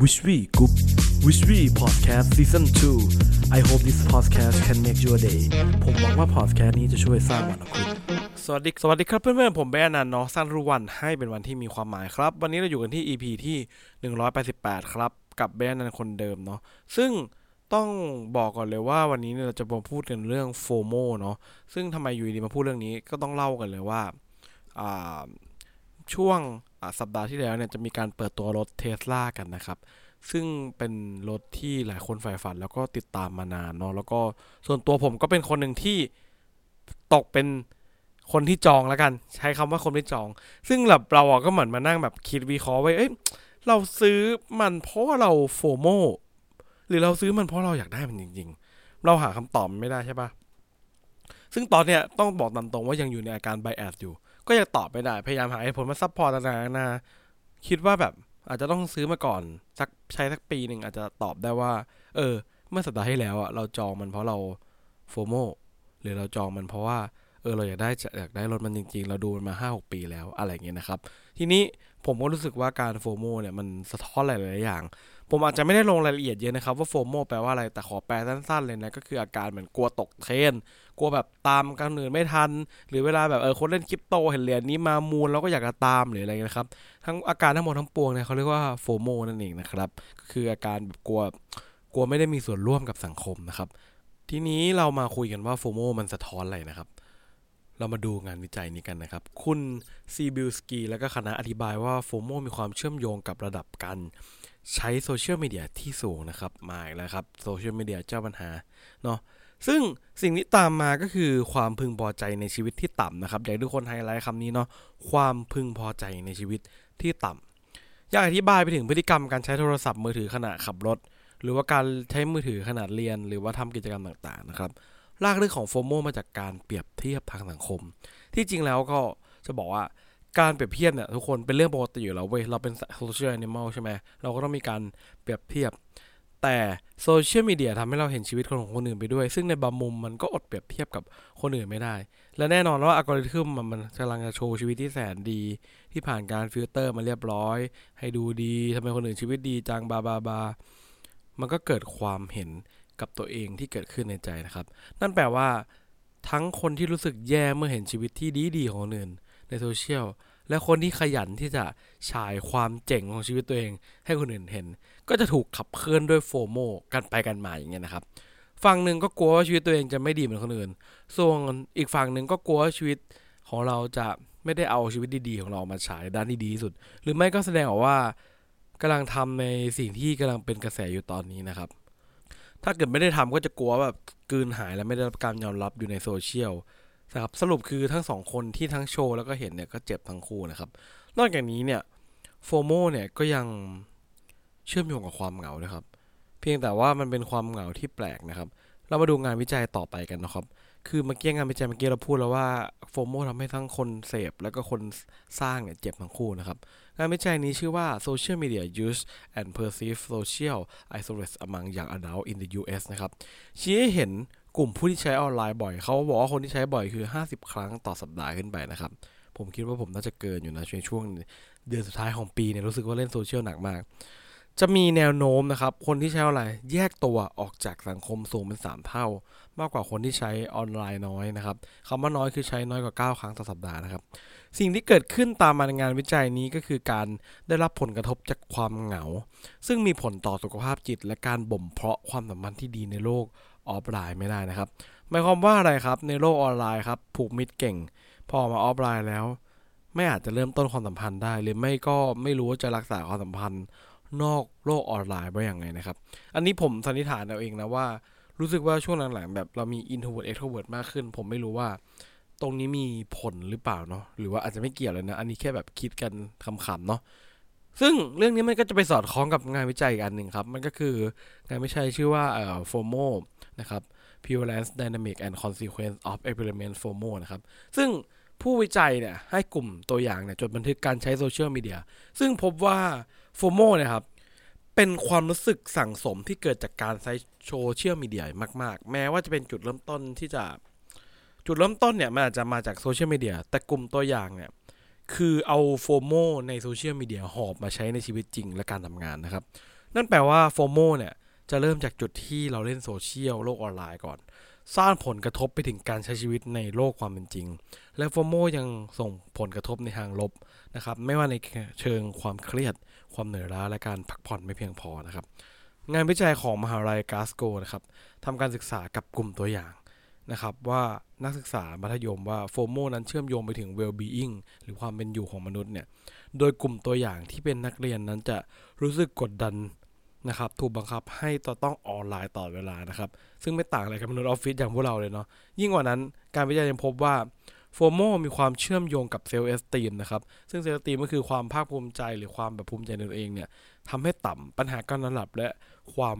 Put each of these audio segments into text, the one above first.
Wish We Group Wish We Podcast Season 2 I hope this podcast can make your day ผมหวังว่า podcast นี้จะช่วยสร้างวันของคุณ สวัสดี สวัสดีครับเพื่อนๆ ผมแบนนันเนาะสร้างรู้วันให้เป็นวันที่มีความหมายครับ วันนี้เราอยู่กันที่ EP ที่ 188 ครับ กับแบนนันคนเดิมเนาะ ซึ่งต้องบอกก่อนเลยว่าวันนี้เราจะมาพูดกันเรื่องโฟโมเนาะ ซึ่งทำไมอยู่ดีมาพูดเรื่องนี้ก็ต้องเล่ากันเลยว่า ช่วง สัปดาห์ที่แล้วเนี่ยจะมีการเปิดตัวรถเทสลากันนะครับ ซึ่งเป็นรถที่หลายคนใฝ่ฝัน แล้วก็ติดตามมานานเนาะแล้วก็ส่วนตัวผมก็เป็นคนหนึ่งที่ตกเป็นคนที่จองแล้วกัน ใช้คำว่าคนที่จอง ซึ่งแบบเราอะก็เหมือนมานั่งแบบคิดวิเคราะห์ไว้เอ้ยเราซื้อมันเพราะว่าเราโฟโมหรือเราซื้อมันเพราะเราอยากได้มันจริง ๆ เราหาคำตอบไม่ได้ใช่ปะซึ่งตอนเนี้ยต้องบอกตามตรงว่ายังอยู่ในอาการ bias อยู่ ก็ยังตอบไม่ได้ พยายามหาเหตุผลมา support ต่างๆนานาคิดว่าแบบอาจจะต้องซื้อมาก่อนสักใช้สักปีหนึ่งอาจจะตอบได้ว่า เออ เมื่อสัปดาห์ที่แล้วอะเราจองมันเพราะเรา FOMO หรือเราจองมันเพราะว่า เออเราอยากได้อยากได้รถมันจริง ๆ เราดูมันมาห้าหกปีแล้วอะไรอย่างเงี้ยนะครับ ทีนี้ผมก็รู้สึกว่าการ FOMO เนี่ยมันสะท้อนหลายๆอย่าง ผมอาจจะไม่ได้ลงรายละเอียดเยอะนะครับว่า FOMO แปลว่าอะไรแต่ขอแปลสั้นๆเลยนะก็คืออาการเหมือนกลัวตกเทรนด์กลัวแบบตามคนอื่นไม่ทัน หรือเวลาแบบเออคนเล่นคริปโตเห็นเหรียญนี้มา moon เราก็อยากจะตามหรืออะไรนะครับ ทั้งอาการทั้งหมดทั้งปวงเนี่ยเขาเรียกว่า FOMO นั่นเองนะครับก็คืออาการแบบกลัวกลัวไม่ได้มีส่วนร่วมกับสังคมนะครับ ทีนี้เรามาคุยกันว่า FOMO มันสะท้อนอะไรนะครับ เรามาดูงานวิจัยนี้กันนะครับ คุณซีบิลสกีและก็คณะอธิบายว่า FOMO มีความเชื่อมโยงกับระดับการใช้โซเชียลมีเดียที่สูงนะครับมาอีกแล้วครับโซเชียลมีเดียเจ้าปัญหาเนาะซึ่งสิ่งที่ตามมาก็คือความพึงพอใจในชีวิตที่ต่ำนะครับ อยากทุกคนไฮไลท์คำนี้เนาะความพึงพอใจในชีวิตที่ต่ำอยากอธิบายไปถึงพฤติกรรมการใช้โทรศัพท์มือถือขณะขับรถ หรือว่าการใช้มือถือขณะเรียน หรือว่าทำกิจกรรมต่างๆนะครับ รากเรื่องของ FOMO มาจากการเปรียบเทียบทางสังคม ที่จริงแล้วก็จะบอกว่าการเปรียบเทียบเนี่ยทุกคนเป็นเรื่องปกติอยู่แล้วเว้ยเราเป็น social animal ใช่ไหมเราก็ต้องมีการเปรียบเทียบ แต่โซเชียลมีเดียทำให้เราเห็นชีวิตของคนอื่นไปด้วย ซึ่งในบางมุมมันก็อดเปรียบเทียบกับคนอื่นไม่ได้ และแน่นอนว่าอัลกอริทึมมันมันกำลังจะโชว์ชีวิตที่แสนดี ที่ผ่านการฟิลเตอร์มาเรียบร้อย ให้ดูดีทำไมคนอื่นชีวิตดีจังบาบาบามันก็เกิดความเห็น กับตัวเองที่เกิดขึ้นในใจนะครับ นั่นแปลว่า ทั้งคนที่รู้สึกแย่เมื่อเห็นชีวิตที่ดีดีๆของคนอื่น ในโซเชียลและคนที่ขยันที่จะฉายความเจ๋งของชีวิตตัวเอง ให้คนอื่นเห็น ก็จะถูกขับเคลื่อนด้วย FOMO กันไปกันมาอย่างเงี้ยนะครับ ฝั่งหนึ่งก็กลัวว่าชีวิตตัวเองจะไม่ดีเหมือนคนอื่น ส่วนอีกฝั่งหนึ่งก็กลัวว่าชีวิตของเราจะไม่ได้เอาชีวิตดีๆของเรามาฉายด้านที่ดีที่สุด หรือไม่ก็แสดงออกว่ากำลังทำในสิ่งที่กำลังเป็นกระแสอยู่ตอนนี้นะครับ ถ้าเกิดไม่ได้ทำก็จะกลัวแบบกลืนหายและไม่ได้รับการยอมรับอยู่ในโซเชียลนะครับสรุปคือทั้งสองคนที่ทั้งโชว์แล้วก็เห็นเนี่ยก็เจ็บทั้งคู่นะครับ นอกจากนี้เนี่ยโฟโมเนี่ยก็ยังเชื่อมโยงกับความเหงานะครับ เพียงแต่ว่ามันเป็นความเหงาที่แปลกนะครับ เรามาดูงานวิจัยต่อไปกันนะครับ คือเมื่อกี้งานวิจัยเมื่อกี้เราพูดแล้วว่าโฟโมทำให้ทั้งคนเสพแล้วก็คนสร้างเนี่ยเจ็บทั้งคู่นะครับ งานวิจัยนี้ชื่อว่า Social Media Use and Perceived Social Isolation Among Young Adults in the US นะครับชี้ให้เห็นกลุ่มผู้ที่ใช้ออนไลน์บ่อย เขาบอกว่าคนที่ใช้บ่อยคือ 50 ครั้งต่อสัปดาห์ขึ้นไปนะครับ ผมคิดว่าผมน่าจะเกินอยู่นะในช่วงเดือนสุดท้ายของปีเนี่ยรู้สึกว่าเล่นโซเชียลหนักมาก จะมีแนวโน้มนะครับ คนที่ใช้ออนไลน์แยกตัวออกจากสังคมสูงเป็น 3 เท่า มากกว่าคนที่ใช้ออนไลน์น้อยนะครับคำว่าน้อยคือใช้น้อยกว่า 9 ครั้งต่อสัปดาห์นะครับ สิ่งที่เกิดขึ้นตามมาในงานวิจัยนี้ก็คือการได้รับผลกระทบจากความเหงา ซึ่งมีผลต่อสุขภาพจิต และการบ่มเพาะความสัมพันธ์ที่ดีในโลกออฟไลน์ไม่ได้นะครับ หมายความว่าอะไรครับในโลกออนไลน์ครับผูกมิตรเก่ง พอมาออฟไลน์แล้ว ไม่อาจจะเริ่มต้นความสัมพันธ์ได้ หรือไม่ก็ไม่รู้ว่าจะรักษาความสัมพันธ์ นอกโลกออนไลน์ไว้อย่างไรนะครับ อันนี้ผมสันนิษฐานเอาเองนะว่า รู้สึกว่าช่วงหลังๆแบบเรามี introvert extrovert มากขึ้น ผมไม่รู้ว่า ตรงนี้มีผลหรือเปล่าเนาะหรือว่าอาจจะไม่เกี่ยวเลยนะ อันนี้แค่แบบคิดกันคำๆเนาะซึ่งเรื่องนี้มันก็จะไปสอดคล้องกับงานวิจัยอีกอันหนึ่งครับ มันก็คืองานวิจัยชื่อว่าเอ่อ FOMO นะครับ Prevalence Dynamic and Consequence of Experiment FOMO นะครับ ซึ่งผู้วิจัยเนี่ยให้กลุ่มตัวอย่างเนี่ยจดบันทึกการใช้โซเชียลมีเดียซึ่งพบว่า FOMO เนะครับ เป็นความรู้สึกสั่งสมที่เกิดจากการใช้โซเชียลมีเดียมาก ๆ แม้ว่าจะเป็นจุดเริ่มต้นที่จะจุดเริ่มต้นเนี่ยมันอาจจะมาจากโซเชียลมีเดียแต่กลุ่มตัวอย่างเนี่ย คือเอา FOMO ในโซเชียลมีเดียหอบมาใช้ในชีวิตจริงและการทำงานนะครับ นั่นแปลว่า FOMO เนี่ยจะเริ่มจากจุดที่เราเล่นโซเชียลโลกออนไลน์ก่อน สร้างผลกระทบไปถึงการใช้ชีวิตในโลกความเป็นจริง และ FOMO ยังส่งผลกระทบในทางลบนะครับ ไม่ว่าในเชิงความเครียด ความเหนื่อยล้าและการพักผ่อนไม่เพียงพอนะครับ งานวิจัยของมหาลัยกลาสโกว์นะครับทำการศึกษากับกลุ่มตัวอย่างนะครับว่านักศึกษามัธยมว่า FOMO นั้นเชื่อมโยงไปถึง well-being หรือความเป็นอยู่ของมนุษย์เนี่ย โดยกลุ่มตัวอย่างที่เป็นนักเรียนนั้นจะรู้สึกกดดัน นะครับถูกบังคับให้ต้องออนไลน์ตลอดเวลานะครับ ซึ่งไม่ต่างอะไรกับมนุษย์ออฟฟิศอย่างพวกเราเลยเนาะยิ่งกว่านั้นการวิจัยยังพบว่า FOMO มีความเชื่อมโยงกับ self-esteem นะครับซึ่ง self-esteem ก็คือความภาคภูมิใจหรือความแบบภูมิใจในตัวเองเนี่ยทำให้ต่ำปัญหาการนอนหลับและความ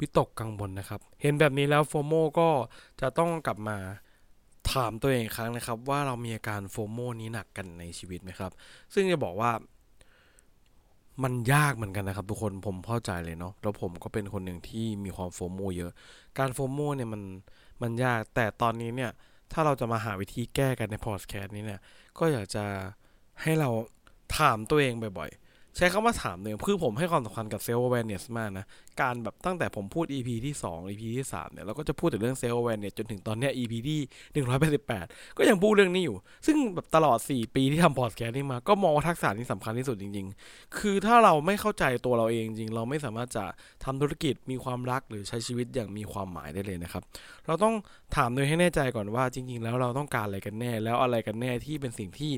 วิตกกังวลนะครับ เห็นแบบนี้แล้วโฟโมก็จะต้องกลับมาถามตัวเองครั้งนะครับ ว่าเรามีอาการโฟโมนี้หนักกันในชีวิตไหมครับ ซึ่งจะบอกว่า มันยากเหมือนกันนะครับทุกคนผมเข้าใจเลยเนาะแล้วผมก็เป็นคนหนึ่งที่มีความโฟโมเยอะ การโฟโมเนี่ยมันมันยากแต่ตอนนี้เนี่ย ถ้าเราจะมาหาวิธีแก้กันในพอดแคสต์นี้เนี่ย ก็อยากจะให้เราถามตัวเองบ่อยๆ ใช้คำว่าถามเนี่ยคือผมให้ความสำคัญกับเซลล์แวนเนสมากนะการแบบตั้งแต่ผมพูด EP ที่ 2 EP ที่ 3 เนี่ยเราก็จะพูดแต่เรื่องเซลล์ awareness จนถึงตอนเนี้ย EP ที่ 188 ก็ยังพูดเรื่องนี้อยู่ ซึ่งแบบตลอด 4 ปีที่ทำพอดแคสต์นี้มา ก็มองว่าทักษะนี้สำคัญที่สุดจริง ๆ คือถ้าเราไม่เข้าใจตัวเราเองจริง เราไม่สามารถจะทำธุรกิจมีความรักหรือใช้ชีวิตอย่างมีความหมายได้เลยนะครับ เราต้องถามโดยให้แน่ใจก่อนว่าจริง ๆ แล้วเราต้องการอะไรกันแน่ แล้วอะไรกันแน่ที่เป็นสิ่งที่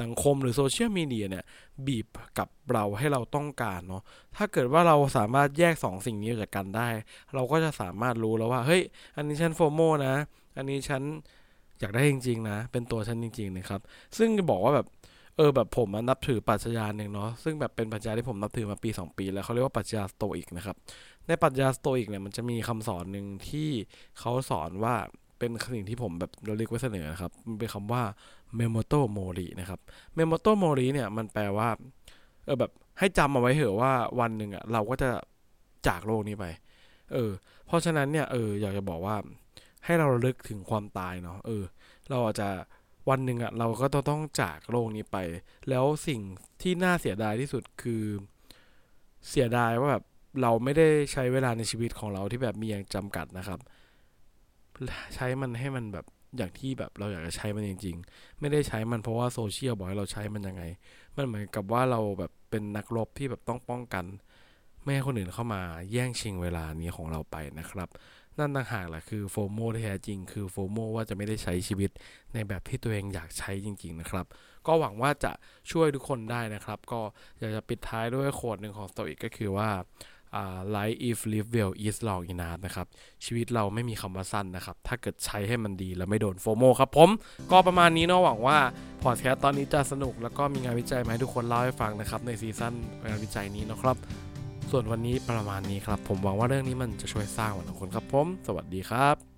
สังคมหรือโซเชียลมีเดียเนี่ยบีบกับเราให้เราต้องการเนาะ ถ้าเกิดว่าเราสามารถแยก2สิ่งนี้จากกันได้ เราก็จะสามารถรู้แล้วว่า เฮ้ย อันนี้ฉัน FOMO นะ อันนี้ฉันอยากได้จริง ๆ นะ เป็นตัวฉันจริง ๆ นะครับ ซึ่งจะบอกว่าแบบ เออแบบผมนับถือปรัชญาหนึ่งเนาะ ซึ่งแบบเป็นปรัชญาที่ผมนับถือมาปี 2 ปี แล้วเขาเรียกว่าปรัจจัยสโตอิกนะครับ ในปรัจจัยสโตอิกเนี่ยมันจะมีคำสอนหนึ่งที่เขาสอนว่าเป็นสิ่งที่ผมแบบเราเรียกไว้เสนอนะครับ มันเป็นคำว่า memento mori นะครับ memento mori เนี่ยมันแปลว่า เออแบบให้จำเอาไว้เถอะว่าวันหนึ่งอะเราก็จะ จากโลกนี้ไป เออ เพราะฉะนั้นเนี่ยเอออยากจะบอกว่าให้เราระลึกถึงความตายเนาะเออ เราอาจจะวันหนึ่งอะเราก็ต้องต้องจากโลกนี้ไป แล้วสิ่งที่น่าเสียดายที่สุดคือ เสียดายว่าแบบเราไม่ได้ใช้เวลาในชีวิตของเราที่แบบมีอย่างจำกัดนะครับ ใช้มันให้มันแบบอย่างที่แบบเราอยากจะใช้มันจริง ๆ ไม่ได้ใช้มันเพราะว่าโซเชียลบอกให้เราใช้มันยังไง มันเหมือนกับว่าเราแบบเป็นนักรบที่แบบต้องป้องกัน ไม่ให้คนอื่นเข้ามาแย่งชิงเวลานี้ของเราไปนะครับ นั่นต่างหากแหละคือโฟโมที่แท้จริง คือโฟโมว่าจะไม่ได้ใช้ชีวิตในแบบที่ตัวเองอยากใช้จริง ๆ นะครับ ก็หวังว่าจะช่วยทุกคนได้นะครับ ก็อยากจะปิดท้ายด้วย quote หนึ่งของสโตอิกก็คือว่า life if live well is long enough นะครับ ชีวิตเราไม่มีคำว่าสั้นนะครับ ถ้าเกิดใช้ให้มันดีแล้วไม่โดน FOMO ครับผม ก็ประมาณนี้เนาะหวังว่าพอดแคสต์ตอนนี้จะสนุกแล้วก็มีงานวิจัยมาให้ทุกคนเล่าให้ฟังนะครับ ในซีซั่นงานวิจัยนี้นะครับ ส่วนวันนี้ประมาณนี้ครับ ผมหวังว่าเรื่องนี้มันจะช่วยสร้างวันของคนครับผม สวัสดีครับ